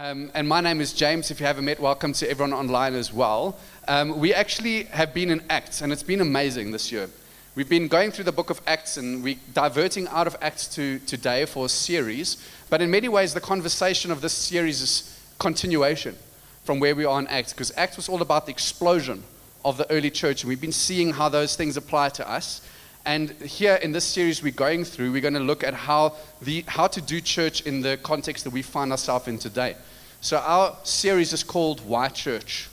Um, and my name is James. If you haven't met, welcome to everyone online as well. Um, we actually have been in Acts, and it's been amazing this year. We've been going through the book of Acts, and we're diverting out of Acts to today for a series. But in many ways, the conversation of this series is continuation from where we are in Acts, because Acts was all about the explosion of the early church, and we've been seeing how those things apply to us. And here in this series we're going through, we're going to look at how, the, how to do church in the context that we find ourselves in today. So our series is called Why Church?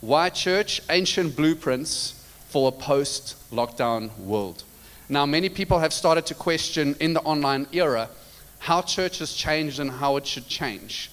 Why Church? Ancient Blueprints for a Post-Lockdown World. Now, many people have started to question in the online era how church has changed and how it should change.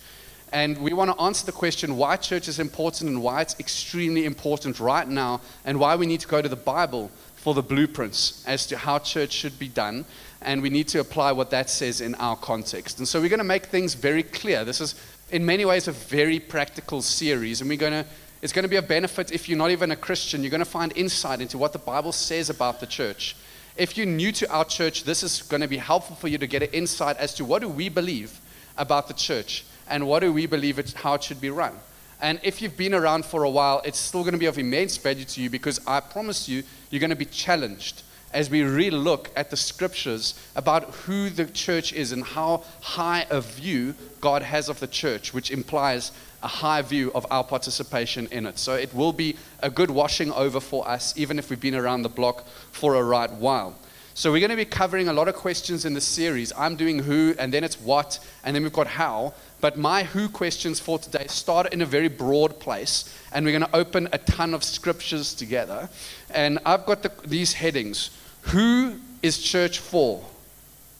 And we want to answer the question why church is important and why it's extremely important right now and why we need to go to the Bible for the blueprints as to how church should be done, and we need to apply what that says in our context. And so we're going to make things very clear. This is, in many ways, a very practical series, and we're going to. It's going to be a benefit if you're not even a Christian. You're going to find insight into what the Bible says about the church. If you're new to our church, this is going to be helpful for you to get an insight as to what do we believe about the church and what do we believe it, how it should be run. And if you've been around for a while, it's still going to be of immense value to you because I promise you, you're going to be challenged as we really look at the scriptures about who the church is and how high a view God has of the church, which implies a high view of our participation in it. So it will be a good washing over for us, even if we've been around the block for a right while. So we're going to be covering a lot of questions in the series. I'm doing who, and then it's what, and then we've got how. But my who questions for today start in a very broad place, and we're going to open a ton of scriptures together. And I've got the, these headings Who is church for?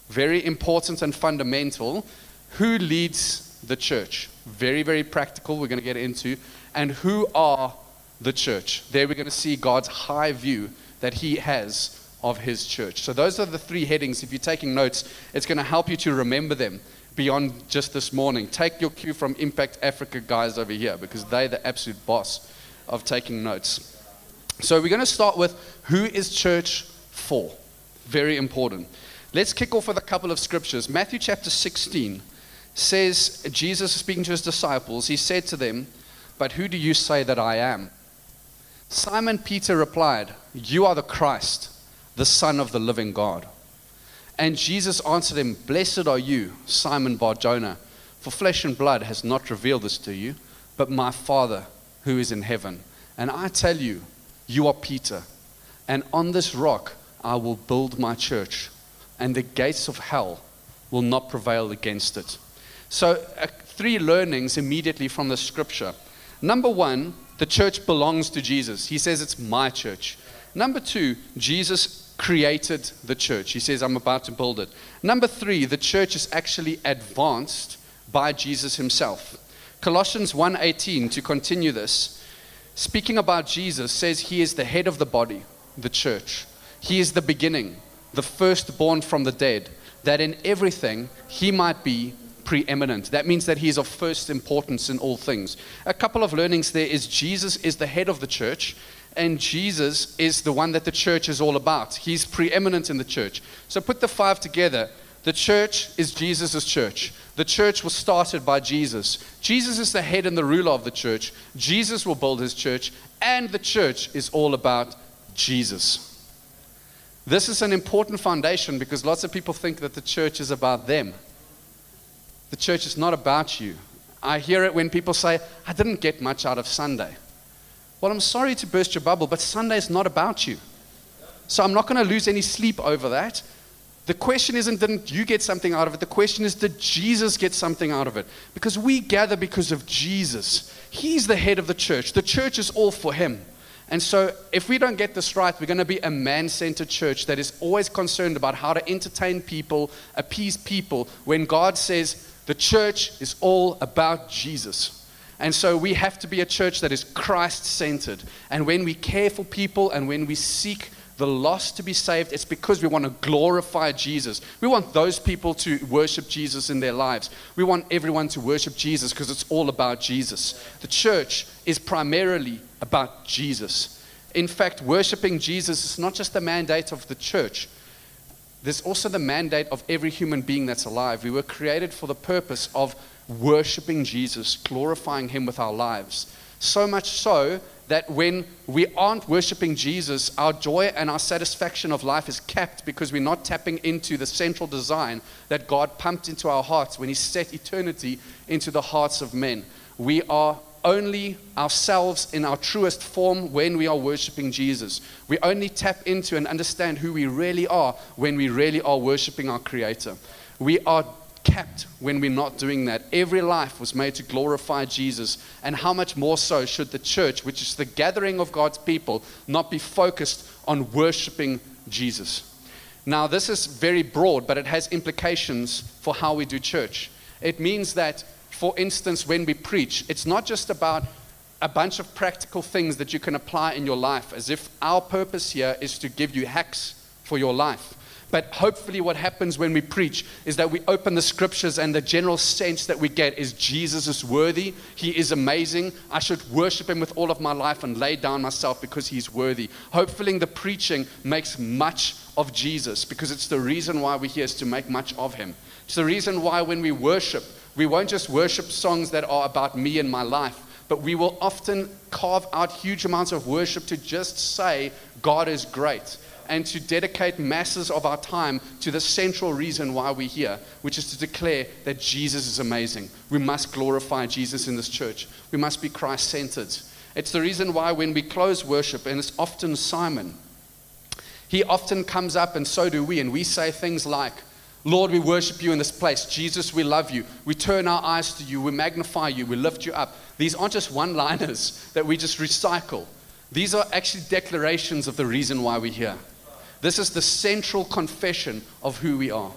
Very important and fundamental. Who leads the church? Very, very practical, we're going to get into. And who are the church? There we're going to see God's high view that He has of His church. So, those are the three headings. If you're taking notes, it's going to help you to remember them beyond just this morning. Take your cue from Impact Africa guys over here because they're the absolute boss of taking notes. So we're going to start with who is church for? Very important. Let's kick off with a couple of scriptures. Matthew chapter 16 says, Jesus speaking to his disciples, he said to them, But who do you say that I am? Simon Peter replied, You are the Christ, the Son of the living God. And Jesus answered him, Blessed are you, Simon Bar Jonah, for flesh and blood has not revealed this to you, but my Father who is in heaven. And I tell you, you are Peter, and on this rock I will build my church, and the gates of hell will not prevail against it. So, uh, three learnings immediately from the scripture. Number one, the church belongs to Jesus. He says it's my church. Number two, Jesus created the church. He says, I'm about to build it. Number three, the church is actually advanced by Jesus himself. Colossians 1:18 to continue this, speaking about Jesus says he is the head of the body, the church. He is the beginning, the firstborn from the dead, that in everything he might be preeminent. That means that he is of first importance in all things. A couple of learnings there is Jesus is the head of the church and Jesus is the one that the church is all about. He's preeminent in the church. So put the five together. The church is Jesus' church. The church was started by Jesus. Jesus is the head and the ruler of the church. Jesus will build his church, and the church is all about Jesus. This is an important foundation because lots of people think that the church is about them. The church is not about you. I hear it when people say, I didn't get much out of Sunday. Well, I'm sorry to burst your bubble, but Sunday is not about you. So I'm not going to lose any sleep over that. The question isn't, didn't you get something out of it? The question is, did Jesus get something out of it? Because we gather because of Jesus. He's the head of the church. The church is all for him. And so, if we don't get this right, we're going to be a man centered church that is always concerned about how to entertain people, appease people, when God says the church is all about Jesus. And so we have to be a church that is Christ centered. And when we care for people and when we seek the lost to be saved, it's because we want to glorify Jesus. We want those people to worship Jesus in their lives. We want everyone to worship Jesus because it's all about Jesus. The church is primarily about Jesus. In fact, worshiping Jesus is not just the mandate of the church, there's also the mandate of every human being that's alive. We were created for the purpose of worshiping Jesus, glorifying Him with our lives. So much so that when we aren't worshiping Jesus, our joy and our satisfaction of life is capped because we're not tapping into the central design that God pumped into our hearts when He set eternity into the hearts of men. We are only ourselves in our truest form when we are worshiping Jesus. We only tap into and understand who we really are when we really are worshiping our Creator. We are capped when we're not doing that. Every life was made to glorify Jesus. And how much more so should the church, which is the gathering of God's people, not be focused on worshiping Jesus? Now, this is very broad, but it has implications for how we do church. It means that, for instance, when we preach, it's not just about a bunch of practical things that you can apply in your life, as if our purpose here is to give you hacks for your life. But hopefully, what happens when we preach is that we open the scriptures, and the general sense that we get is Jesus is worthy. He is amazing. I should worship him with all of my life and lay down myself because he's worthy. Hopefully, the preaching makes much of Jesus because it's the reason why we're here is to make much of him. It's the reason why when we worship, we won't just worship songs that are about me and my life, but we will often carve out huge amounts of worship to just say, God is great and to dedicate masses of our time to the central reason why we're here, which is to declare that Jesus is amazing. We must glorify Jesus in this church. We must be Christ centered. It's the reason why when we close worship, and it's often Simon, he often comes up, and so do we, and we say things like, Lord, we worship you in this place. Jesus, we love you. We turn our eyes to you. We magnify you. We lift you up. These aren't just one liners that we just recycle. These are actually declarations of the reason why we're here. This is the central confession of who we are.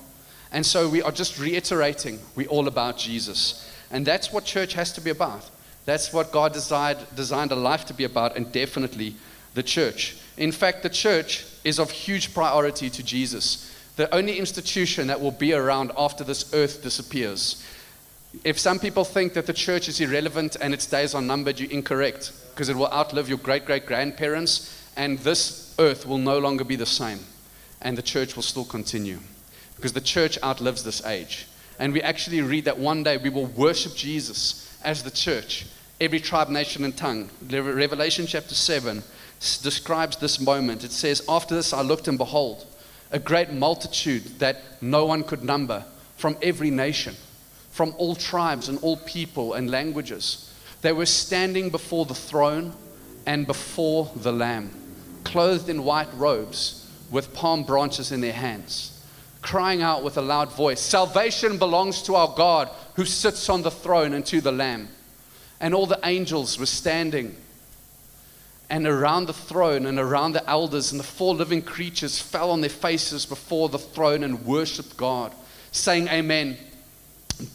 And so we are just reiterating we're all about Jesus. And that's what church has to be about. That's what God designed, designed a life to be about, and definitely the church. In fact, the church is of huge priority to Jesus, the only institution that will be around after this earth disappears. If some people think that the church is irrelevant and its days are numbered, you're incorrect because it will outlive your great great grandparents, and this earth will no longer be the same, and the church will still continue because the church outlives this age. And we actually read that one day we will worship Jesus as the church, every tribe, nation, and tongue. Revelation chapter 7 describes this moment. It says, After this I looked, and behold, a great multitude that no one could number from every nation, from all tribes and all people and languages. They were standing before the throne and before the Lamb clothed in white robes with palm branches in their hands, crying out with a loud voice Salvation belongs to our God who sits on the throne and to the Lamb. And all the angels were standing. And around the throne and around the elders and the four living creatures fell on their faces before the throne and worshiped God, saying, Amen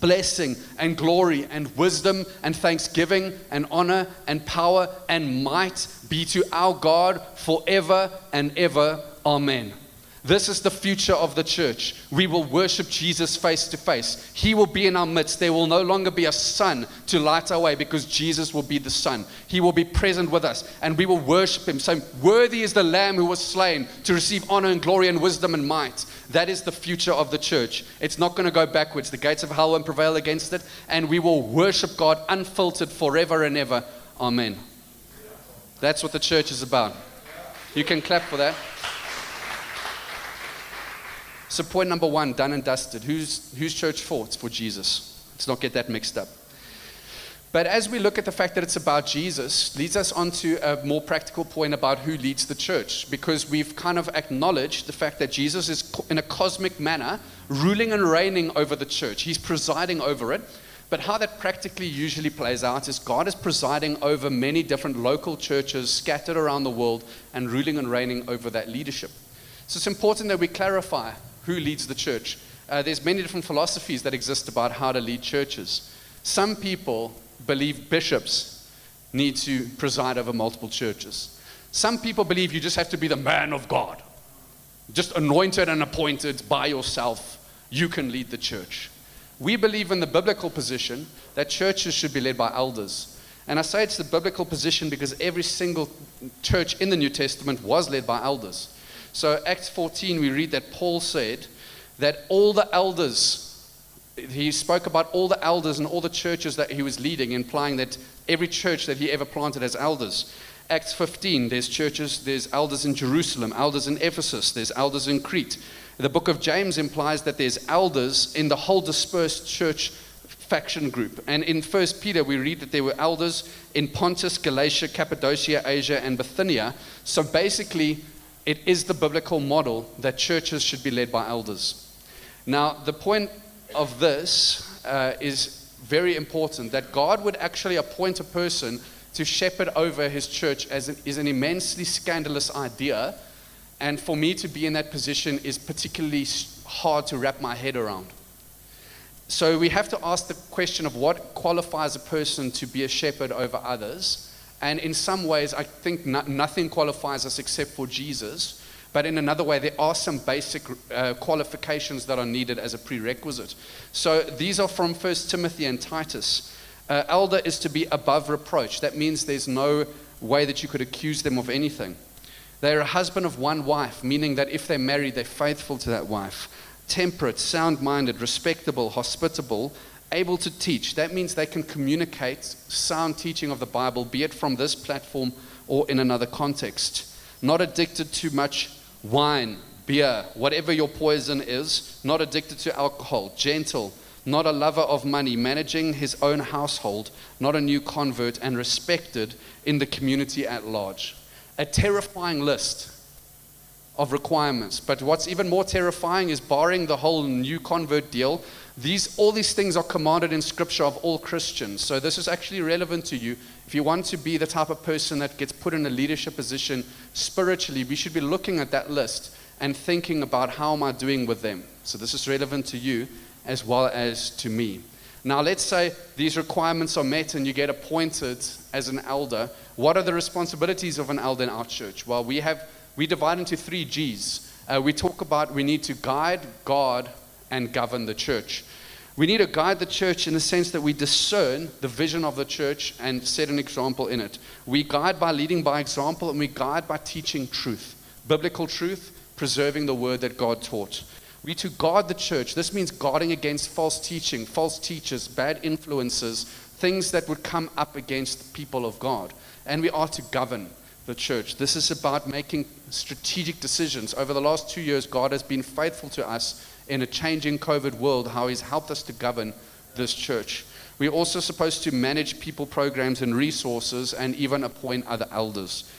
blessing and glory and wisdom and thanksgiving and honor and power and might be to our God forever and ever. Amen. This is the future of the church. We will worship Jesus face to face. He will be in our midst. There will no longer be a sun to light our way because Jesus will be the sun. He will be present with us and we will worship him, saying, Worthy is the Lamb who was slain to receive honor and glory and wisdom and might. That is the future of the church. It's not going to go backwards. The gates of hell won't prevail against it, and we will worship God unfiltered forever and ever. Amen. That's what the church is about. You can clap for that. So, point number one, done and dusted. Who's, who's church for? It's for Jesus. Let's not get that mixed up. But as we look at the fact that it's about Jesus, leads us on to a more practical point about who leads the church, because we've kind of acknowledged the fact that Jesus is, in a cosmic manner, ruling and reigning over the church. He's presiding over it. But how that practically usually plays out is God is presiding over many different local churches scattered around the world and ruling and reigning over that leadership. So it's important that we clarify who leads the church. Uh, there's many different philosophies that exist about how to lead churches. Some people believe bishops need to preside over multiple churches. Some people believe you just have to be the man of God, just anointed and appointed by yourself. You can lead the church. We believe in the biblical position that churches should be led by elders. And I say it's the biblical position because every single church in the New Testament was led by elders. So, Acts 14, we read that Paul said that all the elders he spoke about all the elders and all the churches that he was leading, implying that every church that he ever planted has elders. Acts 15, there's churches, there's elders in Jerusalem, elders in Ephesus, there's elders in Crete. The book of James implies that there's elders in the whole dispersed church faction group. And in 1 Peter, we read that there were elders in Pontus, Galatia, Cappadocia, Asia, and Bithynia. So basically, it is the biblical model that churches should be led by elders. Now, the point of this uh, is very important that God would actually appoint a person to shepherd over his church as an, is an immensely scandalous idea. And for me to be in that position is particularly hard to wrap my head around. So we have to ask the question of what qualifies a person to be a shepherd over others. And in some ways, I think no, nothing qualifies us except for Jesus. But in another way, there are some basic uh, qualifications that are needed as a prerequisite. So these are from 1 Timothy and Titus. Uh, elder is to be above reproach. That means there's no way that you could accuse them of anything. They're a husband of one wife, meaning that if they're married, they're faithful to that wife. Temperate, sound minded, respectable, hospitable, able to teach. That means they can communicate sound teaching of the Bible, be it from this platform or in another context. Not addicted to much wine, beer, whatever your poison is, not addicted to alcohol, gentle not a lover of money, managing his own household, not a new convert, and respected in the community at large. A terrifying list of requirements. But what's even more terrifying is barring the whole new convert deal, these, all these things are commanded in Scripture of all Christians. So this is actually relevant to you. If you want to be the type of person that gets put in a leadership position spiritually, we should be looking at that list and thinking about how am I doing with them. So this is relevant to you as well as to me. Now, let's say these requirements are met and you get appointed as an elder. What are the responsibilities of an elder in our church? Well, we have we divide into three G's. Uh, we talk about we need to guide, guard, and govern the church. We need to guide the church in the sense that we discern the vision of the church and set an example in it. We guide by leading by example, and we guide by teaching truth, biblical truth, preserving the word that God taught. We to guard the church. This means guarding against false teaching, false teachers, bad influences, things that would come up against the people of God. And we are to govern the church. This is about making strategic decisions. Over the last two years, God has been faithful to us in a changing COVID world, how He's helped us to govern this church. We're also supposed to manage people programs and resources and even appoint other elders.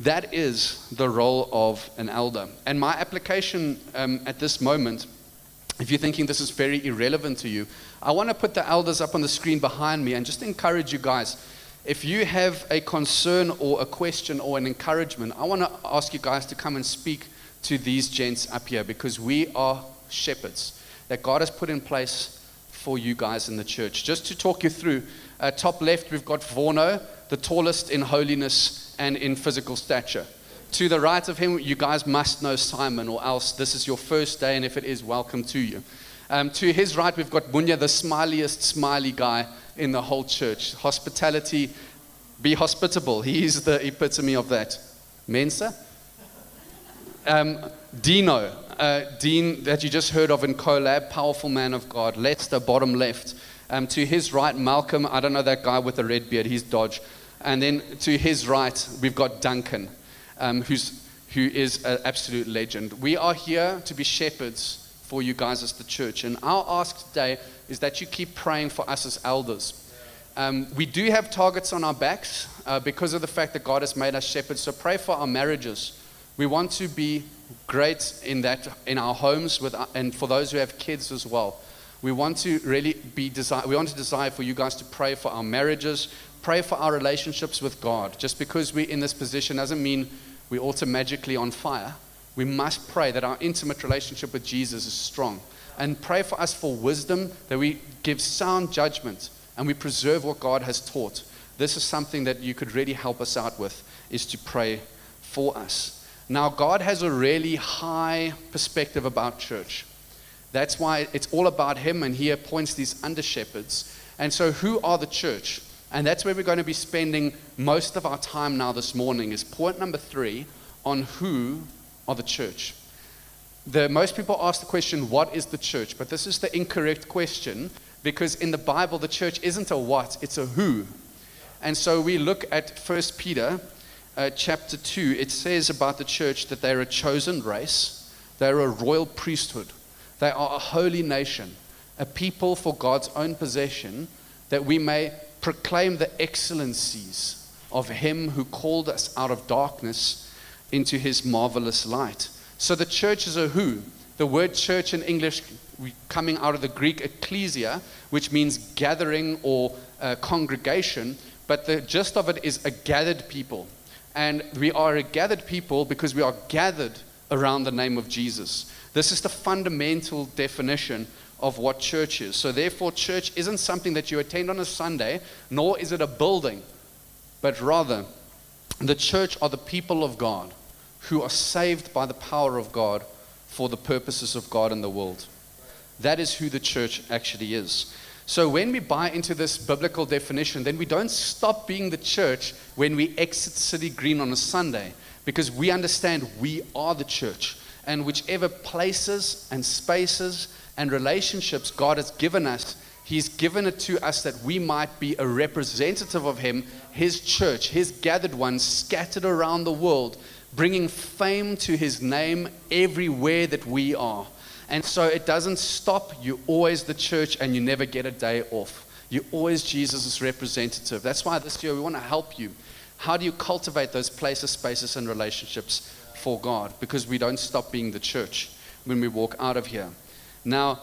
That is the role of an elder. And my application um, at this moment, if you're thinking this is very irrelevant to you, I want to put the elders up on the screen behind me and just encourage you guys. If you have a concern or a question or an encouragement, I want to ask you guys to come and speak to these gents up here because we are shepherds that God has put in place for you guys in the church. Just to talk you through, uh, top left, we've got Vorno, the tallest in holiness and in physical stature. To the right of him, you guys must know Simon, or else this is your first day, and if it is, welcome to you. Um, to his right, we've got Bunya, the smiliest, smiley guy in the whole church. Hospitality, be hospitable. He is the epitome of that. Mensa? Um, Dino, uh, Dean, that you just heard of in Colab, powerful man of God. Lester, bottom left. Um, to his right, Malcolm, I don't know that guy with the red beard, he's Dodge. And then to his right, we've got Duncan, um, who's, who is an absolute legend. We are here to be shepherds for you guys as the church. And our ask today is that you keep praying for us as elders. Um, we do have targets on our backs uh, because of the fact that God has made us shepherds. So pray for our marriages. We want to be great in that in our homes with, and for those who have kids as well. We want to really be desire, we want to desire for you guys to pray for our marriages, pray for our relationships with God. Just because we're in this position doesn't mean we're automatically on fire. We must pray that our intimate relationship with Jesus is strong. And pray for us for wisdom, that we give sound judgment and we preserve what God has taught. This is something that you could really help us out with, is to pray for us. Now, God has a really high perspective about church. That's why it's all about Him, and He appoints these under shepherds. And so, who are the church? And that's where we're going to be spending most of our time now this morning is point number three on who are the church. the, most people ask the question, What is the church? But this is the incorrect question because in the Bible, the church isn't a what, it's a who. And so we look at 1 Peter uh, chapter 2. It says about the church that they're a chosen race, they're a royal priesthood, they are a holy nation, a people for God's own possession, that we may proclaim the excellencies of Him who called us out of darkness into His marvelous light. So the church is a who. The word church in English coming out of the Greek ecclesia, which means gathering or uh, congregation, but the gist of it is a gathered people. And we are a gathered people because we are gathered around the name of Jesus. This is the fundamental definition of what church is. So, therefore, church isn't something that you attend on a Sunday, nor is it a building, but rather, the church are the people of God who are saved by the power of God for the purposes of God in the world. That is who the church actually is. So when we buy into this biblical definition, then we don't stop being the church when we exit City Green on a Sunday because we understand we are the church. And whichever places and spaces and relationships God has given us, He's given it to us that we might be a representative of Him, His church, His gathered ones scattered around the world, bringing fame to His name everywhere that we are. And so it doesn't stop. You're always the church and you never get a day off. You're always Jesus' representative. That's why this year we want to help you. How do you cultivate those places, spaces, and relationships for God? Because we don't stop being the church when we walk out of here. Now,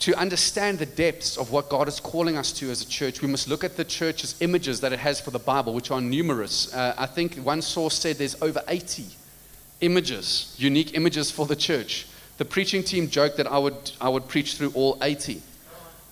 to understand the depths of what God is calling us to as a church, we must look at the church's images that it has for the Bible, which are numerous. Uh, I think one source said there's over 80 images, unique images for the church. The preaching team joked that I would, I would preach through all 80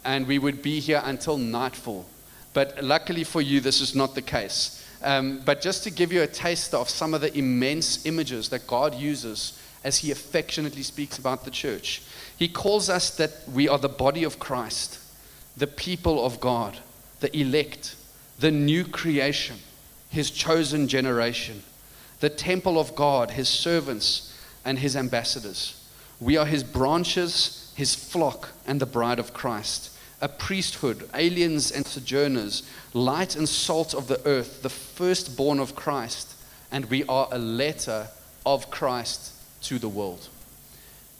and we would be here until nightfall. But luckily for you, this is not the case. Um, but just to give you a taste of some of the immense images that God uses as He affectionately speaks about the church, He calls us that we are the body of Christ, the people of God, the elect, the new creation, His chosen generation, the temple of God, His servants, and His ambassadors. We are his branches, his flock, and the bride of Christ, a priesthood, aliens and sojourners, light and salt of the earth, the firstborn of Christ, and we are a letter of Christ to the world.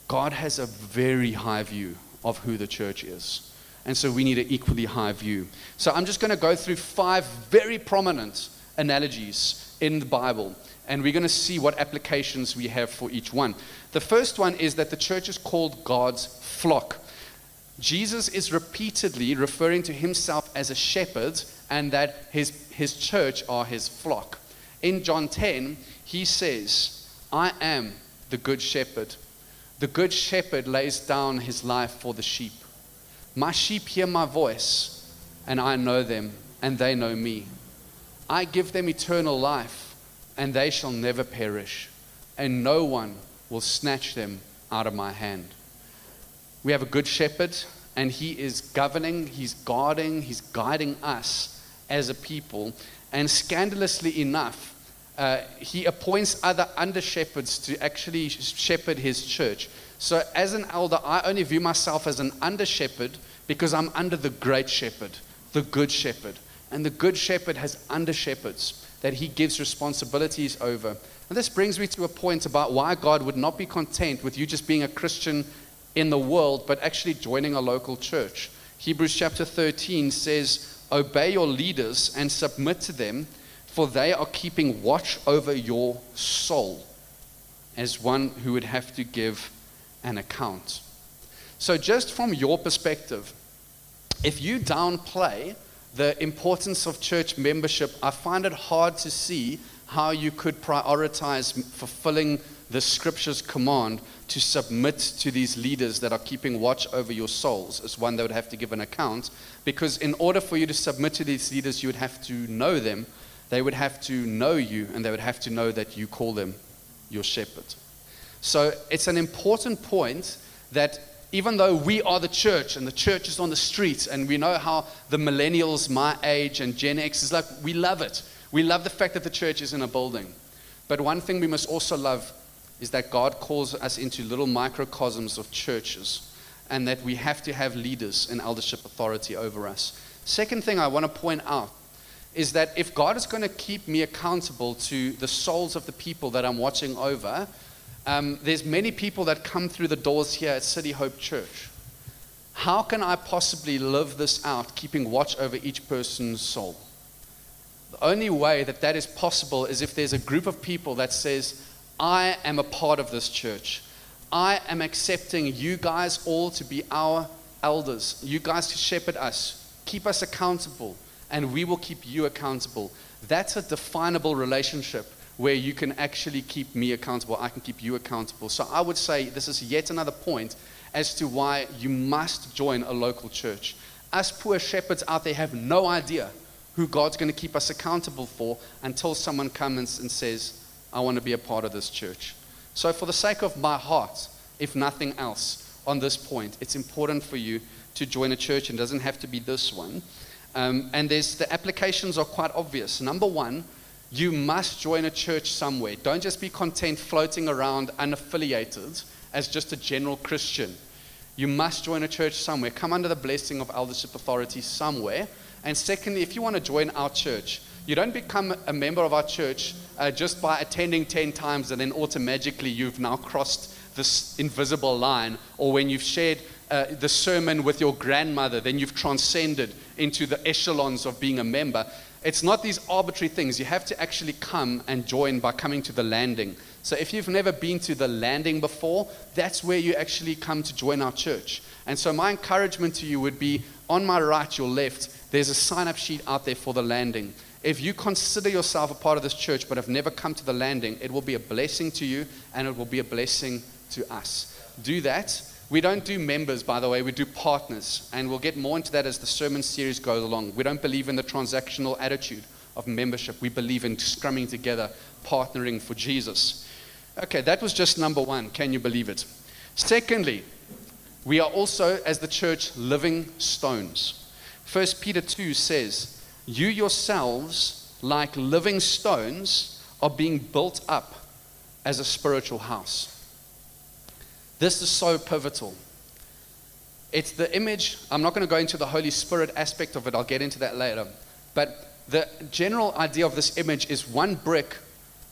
God has a very high view of who the church is. And so we need an equally high view. So I'm just going to go through five very prominent analogies in the Bible and we're going to see what applications we have for each one. The first one is that the church is called God's flock. Jesus is repeatedly referring to himself as a shepherd and that his, his church are his flock. In John 10, he says, I am the good shepherd. The good shepherd lays down his life for the sheep. My sheep hear my voice, and I know them, and they know me. I give them eternal life and they shall never perish, and no one will snatch them out of my hand. We have a good shepherd, and he is governing, he's guarding, he's guiding us as a people. And scandalously enough, uh, he appoints other under shepherds to actually shepherd his church. So, as an elder, I only view myself as an under shepherd because I'm under the great shepherd, the good shepherd. And the good shepherd has under shepherds that he gives responsibilities over. And this brings me to a point about why God would not be content with you just being a Christian in the world, but actually joining a local church. Hebrews chapter 13 says, Obey your leaders and submit to them, for they are keeping watch over your soul as one who would have to give an account. So, just from your perspective, if you downplay the importance of church membership, I find it hard to see how you could prioritize fulfilling the scripture's command to submit to these leaders that are keeping watch over your souls as one that would have to give an account. Because in order for you to submit to these leaders, you would have to know them, they would have to know you, and they would have to know that you call them your shepherd. So it's an important point that even though we are the church and the church is on the streets, and we know how the millennials, my age, and Gen X is like, we love it. We love the fact that the church is in a building. But one thing we must also love is that God calls us into little microcosms of churches and that we have to have leaders and eldership authority over us. Second thing I want to point out is that if God is going to keep me accountable to the souls of the people that I'm watching over, um, there's many people that come through the doors here at City Hope Church. How can I possibly live this out, keeping watch over each person's soul? Only way that that is possible is if there's a group of people that says, I am a part of this church. I am accepting you guys all to be our elders, you guys to shepherd us, keep us accountable, and we will keep you accountable. That's a definable relationship where you can actually keep me accountable, I can keep you accountable. So I would say this is yet another point as to why you must join a local church. Us poor shepherds out there have no idea who God's going to keep us accountable for until someone comes and says, I want to be a part of this church. So, for the sake of my heart, if nothing else, on this point, it's important for you to join a church and doesn't have to be this one. Um, and there's, the applications are quite obvious. Number one, you must join a church somewhere. Don't just be content floating around unaffiliated as just a general Christian. You must join a church somewhere. Come under the blessing of eldership authority somewhere. And secondly, if you want to join our church, you don't become a member of our church uh, just by attending 10 times and then automatically you've now crossed this invisible line, or when you've shared uh, the sermon with your grandmother, then you've transcended into the echelons of being a member. It's not these arbitrary things. You have to actually come and join by coming to the landing. So if you've never been to the landing before, that's where you actually come to join our church. And so my encouragement to you would be on my right, your left, there's a sign up sheet out there for the landing. If you consider yourself a part of this church but have never come to the landing, it will be a blessing to you and it will be a blessing to us. Do that. We don't do members, by the way, we do partners. And we'll get more into that as the sermon series goes along. We don't believe in the transactional attitude of membership, we believe in scrumming together, partnering for Jesus. Okay, that was just number one. Can you believe it? Secondly, we are also, as the church, living stones. 1 Peter 2 says, You yourselves, like living stones, are being built up as a spiritual house. This is so pivotal. It's the image, I'm not going to go into the Holy Spirit aspect of it, I'll get into that later. But the general idea of this image is one brick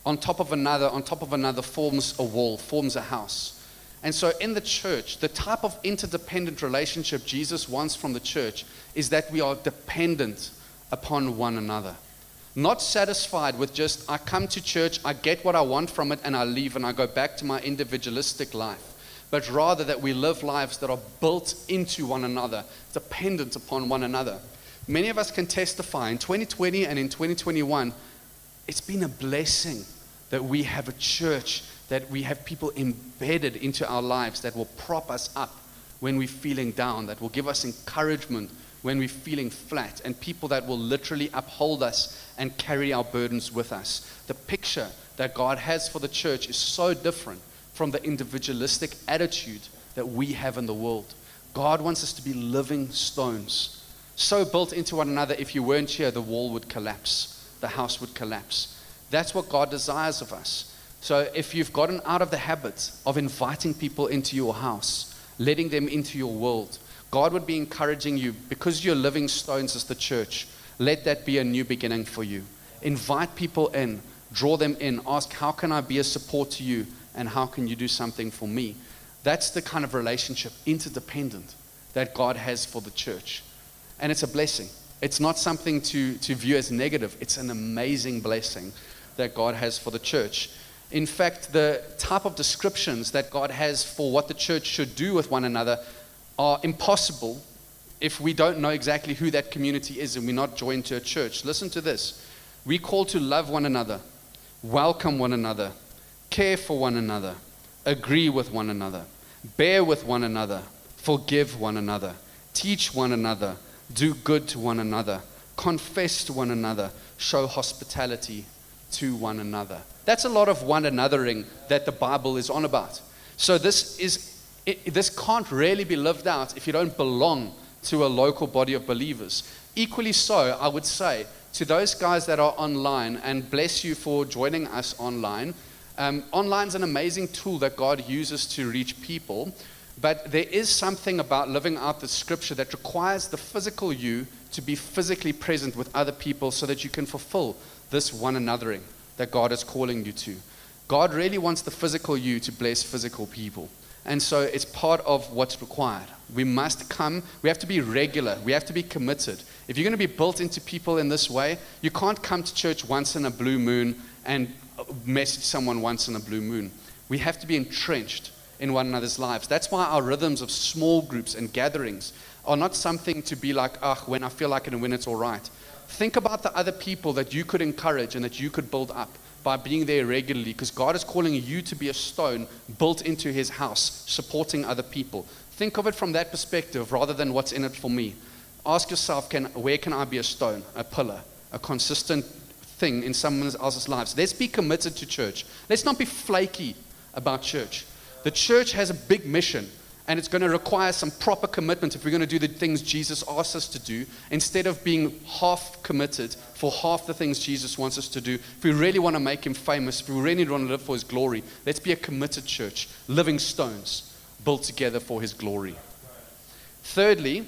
on top of another, on top of another, forms a wall, forms a house. And so in the church, the type of interdependent relationship Jesus wants from the church is that we are dependent upon one another. Not satisfied with just, I come to church, I get what I want from it, and I leave and I go back to my individualistic life. But rather that we live lives that are built into one another, dependent upon one another. Many of us can testify in 2020 and in 2021 it's been a blessing that we have a church, that we have people embedded into our lives that will prop us up when we're feeling down, that will give us encouragement when we're feeling flat, and people that will literally uphold us and carry our burdens with us. The picture that God has for the church is so different from the individualistic attitude that we have in the world. God wants us to be living stones, so built into one another, if you weren't here, the wall would collapse the house would collapse. That's what God desires of us. So if you've gotten out of the habit of inviting people into your house, letting them into your world, God would be encouraging you because you're living stones as the church. Let that be a new beginning for you. Invite people in, draw them in, ask, How can I be a support to you? And how can you do something for me? That's the kind of relationship, interdependent, that God has for the church. And it's a blessing. It's not something to, to view as negative, it's an amazing blessing that God has for the church. In fact, the type of descriptions that God has for what the church should do with one another are impossible if we don't know exactly who that community is and we're not joined to a church. Listen to this. We call to love one another, welcome one another, care for one another, agree with one another, bear with one another, forgive one another, teach one another do good to one another, confess to one another, show hospitality to one another. That's a lot of one anothering that the Bible is on about. So this is it, this can't really be lived out if you don't belong to a local body of believers. Equally so, I would say to those guys that are online, and bless you for joining us online. Um, is an amazing tool that God uses to reach people, but there is something about living out the scripture that requires the physical you to be physically present with other people so that you can fulfill this one anothering that God is calling you to. God really wants the physical you to bless physical people. And so it's part of what's required. We must come, we have to be regular, we have to be committed. If you're going to be built into people in this way, you can't come to church once in a blue moon and message someone once in a blue moon. We have to be entrenched in one another's lives. That's why our rhythms of small groups and gatherings are not something to be like, ah, when I feel like it and when it's all right. Think about the other people that you could encourage and that you could build up by being there regularly because God is calling you to be a stone built into his house, supporting other people. Think of it from that perspective rather than what's in it for me. Ask yourself, can, where can I be a stone, a pillar, a consistent thing in someone else's lives? Let's be committed to church. Let's not be flaky about church. The church has a big mission and it's going to require some proper commitment if we're going to do the things Jesus asks us to do, instead of being half committed for half the things Jesus wants us to do. If we really want to make him famous, if we really want to live for his glory, let's be a committed church, living stones built together for his glory. Thirdly,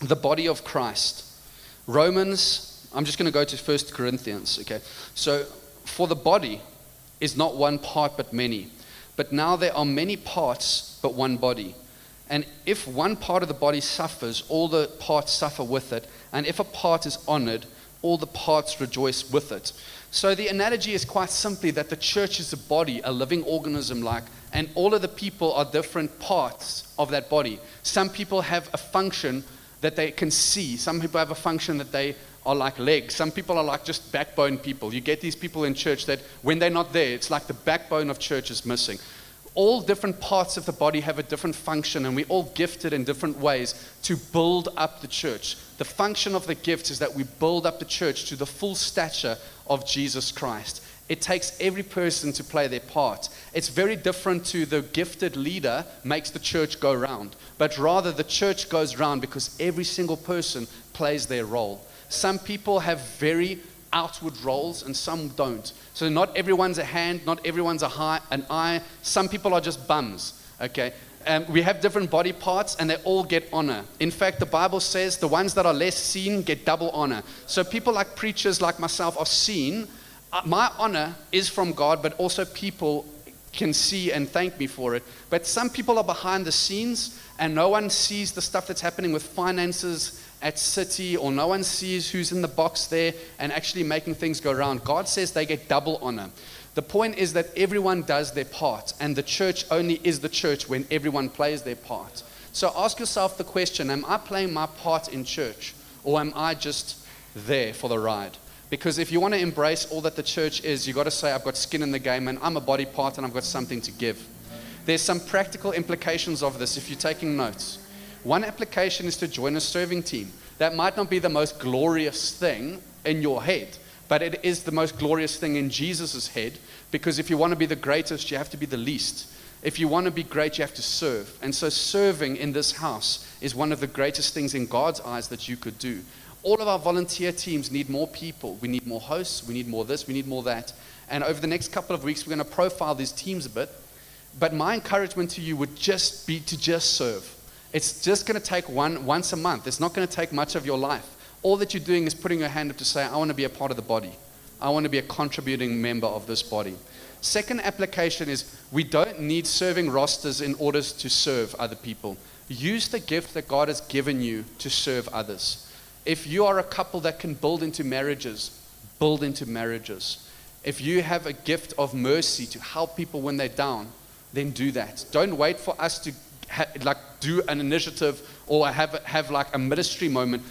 the body of Christ. Romans, I'm just going to go to 1 Corinthians, okay? So, for the body is not one part but many. But now there are many parts, but one body. And if one part of the body suffers, all the parts suffer with it. And if a part is honored, all the parts rejoice with it. So the analogy is quite simply that the church is a body, a living organism like, and all of the people are different parts of that body. Some people have a function that they can see, some people have a function that they are like legs. Some people are like just backbone people. You get these people in church that when they're not there, it's like the backbone of church is missing. All different parts of the body have a different function, and we're all gifted in different ways to build up the church. The function of the gift is that we build up the church to the full stature of Jesus Christ. It takes every person to play their part. It's very different to the gifted leader makes the church go round, but rather the church goes round because every single person plays their role. Some people have very outward roles and some don't. So not everyone's a hand, not everyone's a high, an eye. Some people are just bums. Okay. Um, we have different body parts and they all get honor. In fact, the Bible says the ones that are less seen get double honor. So people like preachers like myself are seen. Uh, my honor is from God, but also people can see and thank me for it. But some people are behind the scenes and no one sees the stuff that's happening with finances at City or no one sees who's in the box there and actually making things go around. God says they get double honor. The point is that everyone does their part, and the church only is the church when everyone plays their part. So ask yourself the question Am I playing my part in church, or am I just there for the ride? Because if you want to embrace all that the church is, you've got to say, I've got skin in the game, and I'm a body part, and I've got something to give. There's some practical implications of this if you're taking notes. One application is to join a serving team. That might not be the most glorious thing in your head, but it is the most glorious thing in Jesus' head because if you want to be the greatest, you have to be the least. If you want to be great, you have to serve. And so, serving in this house is one of the greatest things in God's eyes that you could do. All of our volunteer teams need more people. We need more hosts. We need more this. We need more that. And over the next couple of weeks, we're going to profile these teams a bit. But my encouragement to you would just be to just serve. It's just going to take one once a month. It's not going to take much of your life. All that you're doing is putting your hand up to say, I want to be a part of the body. I want to be a contributing member of this body. Second application is we don't need serving rosters in order to serve other people. Use the gift that God has given you to serve others. If you are a couple that can build into marriages, build into marriages. If you have a gift of mercy to help people when they're down, then do that. Don't wait for us to ha- like do an initiative or have, have like a ministry moment.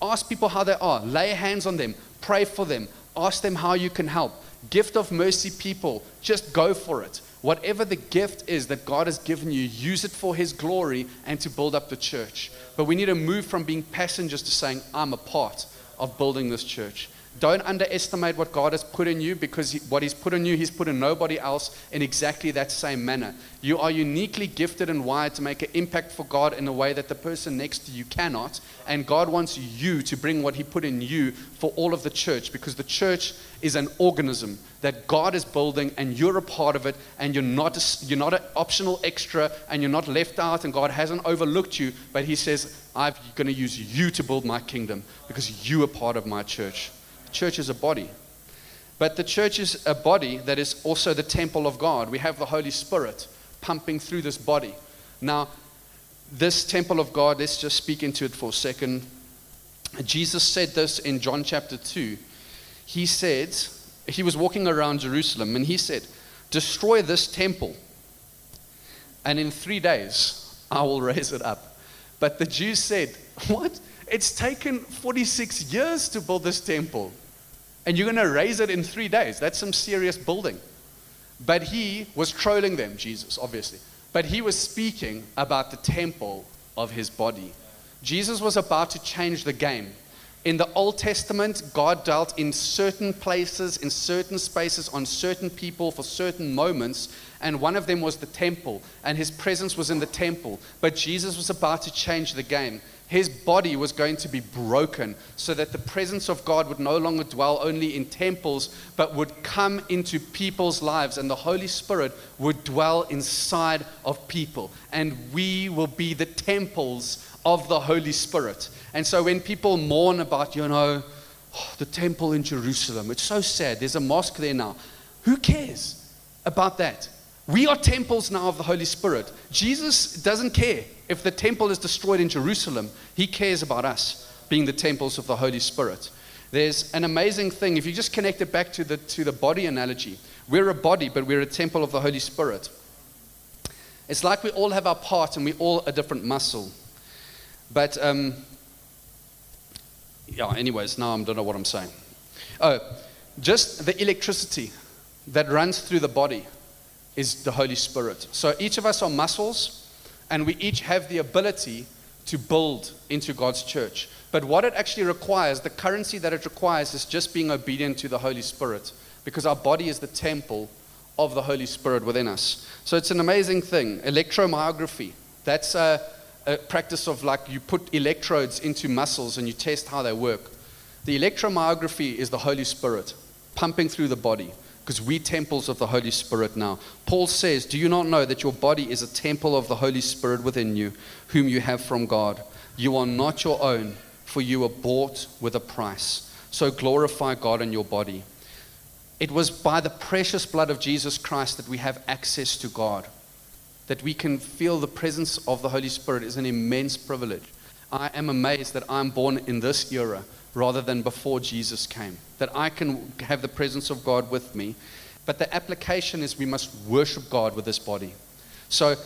Ask people how they are. Lay hands on them. Pray for them. Ask them how you can help. Gift of mercy people, just go for it. Whatever the gift is that God has given you, use it for His glory and to build up the church. But we need to move from being passengers to saying, I'm a part of building this church. Don't underestimate what God has put in you because what He's put in you, He's put in nobody else in exactly that same manner. You are uniquely gifted and wired to make an impact for God in a way that the person next to you cannot. And God wants you to bring what He put in you for all of the church because the church is an organism that God is building and you're a part of it and you're not, a, you're not an optional extra and you're not left out and God hasn't overlooked you, but He says, I'm going to use you to build my kingdom because you are part of my church church is a body. But the church is a body that is also the temple of God. We have the Holy Spirit pumping through this body. Now, this temple of God, let's just speak into it for a second. Jesus said this in John chapter 2. He said, he was walking around Jerusalem and he said, Destroy this temple, and in three days I will raise it up. But the Jews said, What? It's taken 46 years to build this temple and you're going to raise it in three days. That's some serious building. But he was trolling them, Jesus, obviously. But he was speaking about the temple of his body. Jesus was about to change the game. In the Old Testament, God dealt in certain places, in certain spaces, on certain people for certain moments, and one of them was the temple, and his presence was in the temple. But Jesus was about to change the game his body was going to be broken so that the presence of God would no longer dwell only in temples, but would come into people's lives, and the Holy Spirit would dwell inside of people. And we will be the temples of the Holy Spirit. And so when people mourn about, you know, oh, the temple in Jerusalem, it's so sad. There's a mosque there now. Who cares about that? We are temples now of the Holy Spirit. Jesus doesn't care if the temple is destroyed in Jerusalem. He cares about us being the temples of the Holy Spirit. There's an amazing thing. If you just connect it back to the, to the body analogy, we're a body, but we're a temple of the Holy Spirit. It's like we all have our part and we all a different muscle. But, um, yeah, anyways, now I don't know what I'm saying. Oh, just the electricity that runs through the body is the Holy Spirit. So each of us are muscles, and we each have the ability to build into God's church. But what it actually requires, the currency that it requires, is just being obedient to the Holy Spirit, because our body is the temple of the Holy Spirit within us. So it's an amazing thing. Electromyography, that's a, a practice of like you put electrodes into muscles and you test how they work. The electromyography is the Holy Spirit pumping through the body because we temples of the Holy Spirit now. Paul says, Do you not know that your body is a temple of the Holy Spirit within you, whom you have from God? You are not your own, for you were bought with a price. So glorify God in your body. It was by the precious blood of Jesus Christ that we have access to God, that we can feel the presence of the Holy Spirit is an immense privilege. I am amazed that I'm born in this era rather than before Jesus came. That I can have the presence of God with me. But the application is we must worship God with this body. So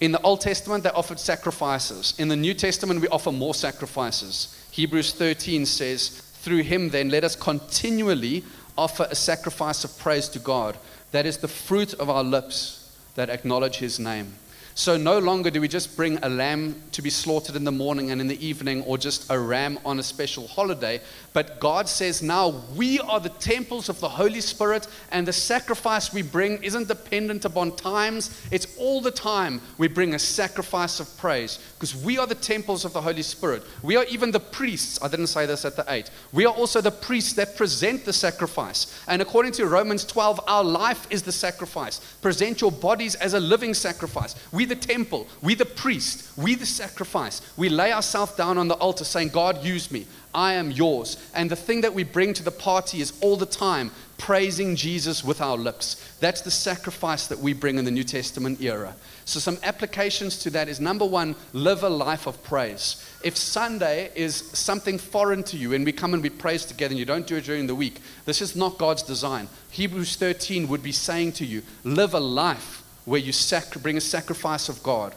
in the Old Testament, they offered sacrifices. In the New Testament, we offer more sacrifices. Hebrews 13 says, Through him, then, let us continually offer a sacrifice of praise to God. That is the fruit of our lips that acknowledge his name. So no longer do we just bring a lamb to be slaughtered in the morning and in the evening or just a ram on a special holiday, but God says now we are the temples of the Holy Spirit and the sacrifice we bring isn't dependent upon times, it's all the time we bring a sacrifice of praise because we are the temples of the Holy Spirit. We are even the priests. I didn't say this at the 8. We are also the priests that present the sacrifice. And according to Romans 12, our life is the sacrifice. Present your bodies as a living sacrifice. We the temple, we the priest, we the sacrifice. We lay ourselves down on the altar saying, God, use me. I am yours. And the thing that we bring to the party is all the time praising Jesus with our lips. That's the sacrifice that we bring in the New Testament era. So, some applications to that is number one, live a life of praise. If Sunday is something foreign to you and we come and we praise together and you don't do it during the week, this is not God's design. Hebrews 13 would be saying to you, live a life where you sac- bring a sacrifice of God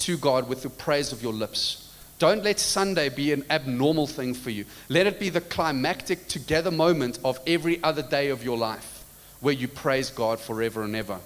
to God with the praise of your lips. Don't let Sunday be an abnormal thing for you. Let it be the climactic together moment of every other day of your life where you praise God forever and ever.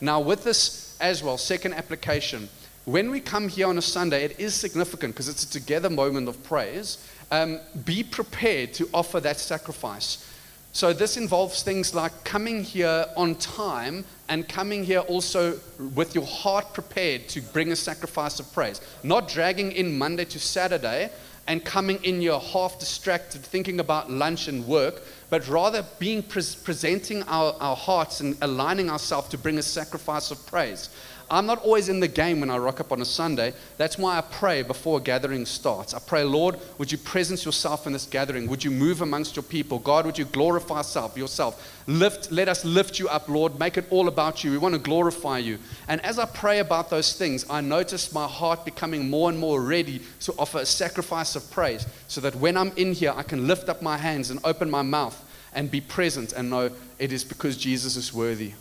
Now, with this as well, second application, when we come here on a Sunday, it is significant because it's a together moment of praise. um, be prepared to offer that sacrifice. So, this involves things like coming here on time and coming here also with your heart prepared to bring a sacrifice of praise. Not dragging in Monday to Saturday and coming in your half distracted, thinking about lunch and work, but rather being pre- presenting our, our hearts and aligning ourselves to bring a sacrifice of praise. I'm not always in the game when I rock up on a Sunday. That's why I pray before a gathering starts. I pray, Lord, would you presence yourself in this gathering? Would you move amongst your people? God, would you glorify yourself, yourself? Lift, let us lift you up, Lord. Make it all about you. We want to glorify you. And as I pray about those things, I notice my heart becoming more and more ready to offer a sacrifice of praise so that when I'm in here, I can lift up my hands and open my mouth and be present and know it is because Jesus is worthy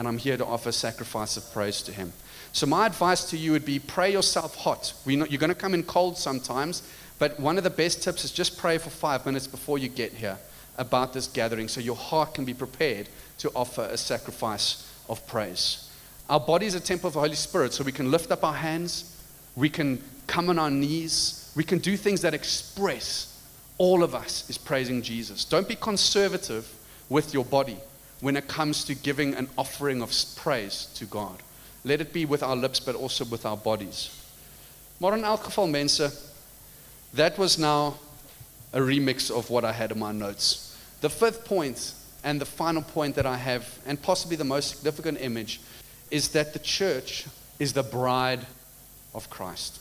and I'm here to offer sacrifice of praise to Him. So, my advice to you would be pray yourself hot. You're going to come in cold sometimes, but one of the best tips is just pray for five minutes before you get here about this gathering so your heart can be prepared to offer a sacrifice of praise. Our body is a temple of the Holy Spirit, so we can lift up our hands, we can come on our knees, we can do things that express all of us is praising Jesus. Don't be conservative with your body when it comes to giving an offering of praise to God. Let it be with our lips, but also with our bodies. Maar in elk geval, that was now a remix of what I had in my notes. The fifth point and the final point that I have, and possibly the most significant image, is that the church is the bride of Christ.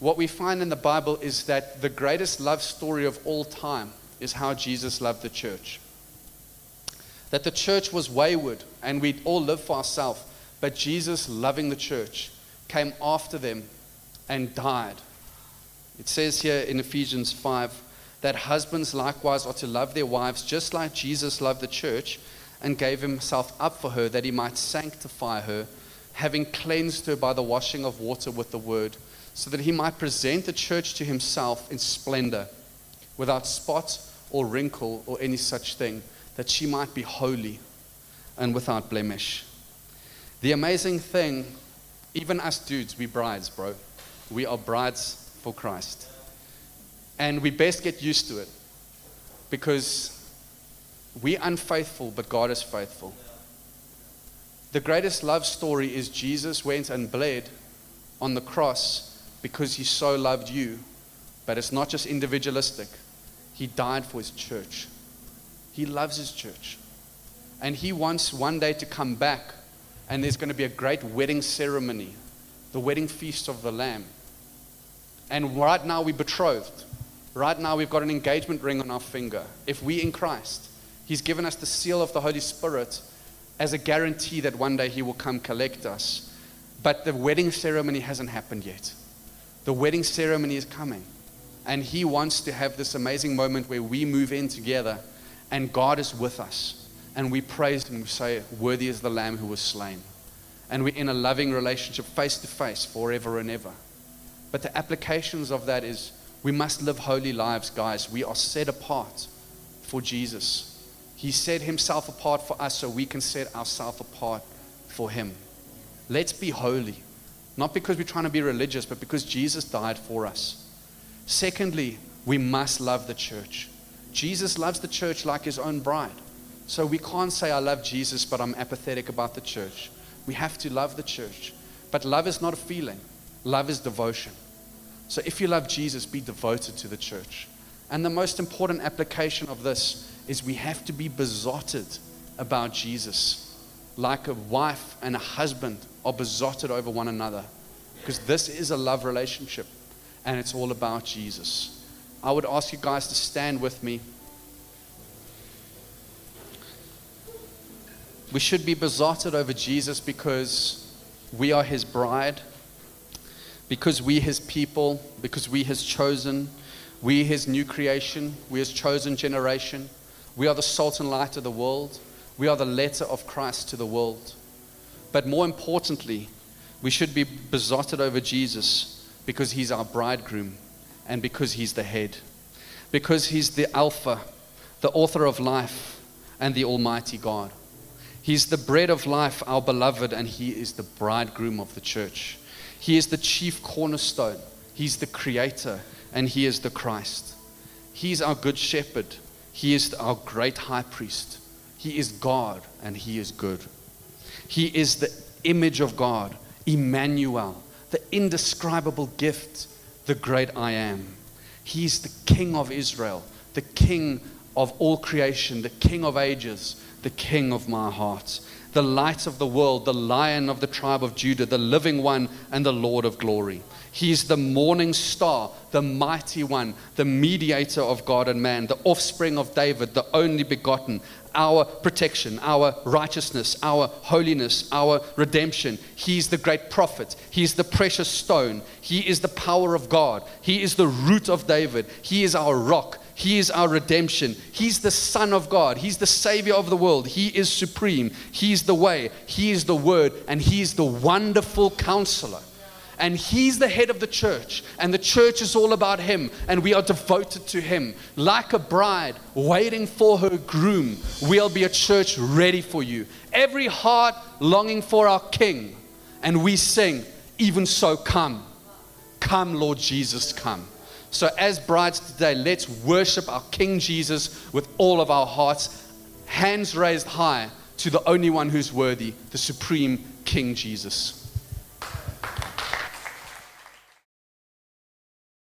What we find in the Bible is that the greatest love story of all time is how Jesus loved the church that the church was wayward and we'd all live for ourselves. But Jesus, loving the church, came after them and died. It says here in Ephesians 5 that husbands likewise are to love their wives just like Jesus loved the church and gave himself up for her that he might sanctify her, having cleansed her by the washing of water with the word, so that he might present the church to himself in splendor, without spot or wrinkle or any such thing that she might be holy and without blemish. The amazing thing, even us dudes, we brides, bro. We are brides for Christ. And we best get used to it because we're unfaithful, but God is faithful. The greatest love story is Jesus went and bled on the cross because he so loved you. But it's not just individualistic, he died for his church. He loves his church. And he wants one day to come back, and there's going to be a great wedding ceremony, the wedding feast of the Lamb. And right now we're betrothed. Right now we've got an engagement ring on our finger. If we in Christ, He's given us the seal of the Holy Spirit as a guarantee that one day He will come collect us. But the wedding ceremony hasn't happened yet. The wedding ceremony is coming. And He wants to have this amazing moment where we move in together and God is with us. And we praise Him. We say, Worthy is the Lamb who was slain. And we're in a loving relationship face to face forever and ever. But the applications of that is we must live holy lives, guys. We are set apart for Jesus. He set Himself apart for us so we can set ourselves apart for Him. Let's be holy. Not because we're trying to be religious, but because Jesus died for us. Secondly, we must love the church. Jesus loves the church like his own bride. So we can't say, I love Jesus, but I'm apathetic about the church. We have to love the church. But love is not a feeling, love is devotion. So if you love Jesus, be devoted to the church. And the most important application of this is we have to be besotted about Jesus, like a wife and a husband are besotted over one another. Because this is a love relationship, and it's all about Jesus. I would ask you guys to stand with me. We should be besotted over Jesus because we are his bride, because we his people, because we his chosen, we his new creation, we his chosen generation. We are the salt and light of the world. We are the letter of Christ to the world. But more importantly, we should be besotted over Jesus because he's our bridegroom and because He's the head. Because He's the Alpha, the author of life, and the Almighty God. He's the bread of life, our beloved, and He is the bridegroom of the church. He is the chief cornerstone. He's the creator, and He is the Christ. He's our good shepherd. He is our great high priest. He is God, and He is good. He is the image of God, Emmanuel, the indescribable gift, the great I am. He's the King of Israel, the King of all creation, the King of ages, the King of my heart, the light of the world, the Lion of the tribe of Judah, the living one, and the Lord of glory. He's the morning star, the mighty one, the mediator of God and man, the offspring of David, the only begotten, our protection, our righteousness, our holiness, our redemption. He's the great prophet. He's the precious stone. He is the power of God. He is the root of David. He is our rock. He is our redemption. He's the Son of God. He's the Savior of the world. He is supreme. He's the way. He is the Word. And He's the wonderful counselor and he's the head of the church, and the church is all about him, and we are devoted to him. Like a bride waiting for her groom, we'll be a church ready for you. Every heart longing for our king, and we sing, Even so, come. Come, Lord Jesus, come. So, as brides today, let's worship our King Jesus with all of our hearts, hands raised high to the only one who's worthy, the supreme King Jesus.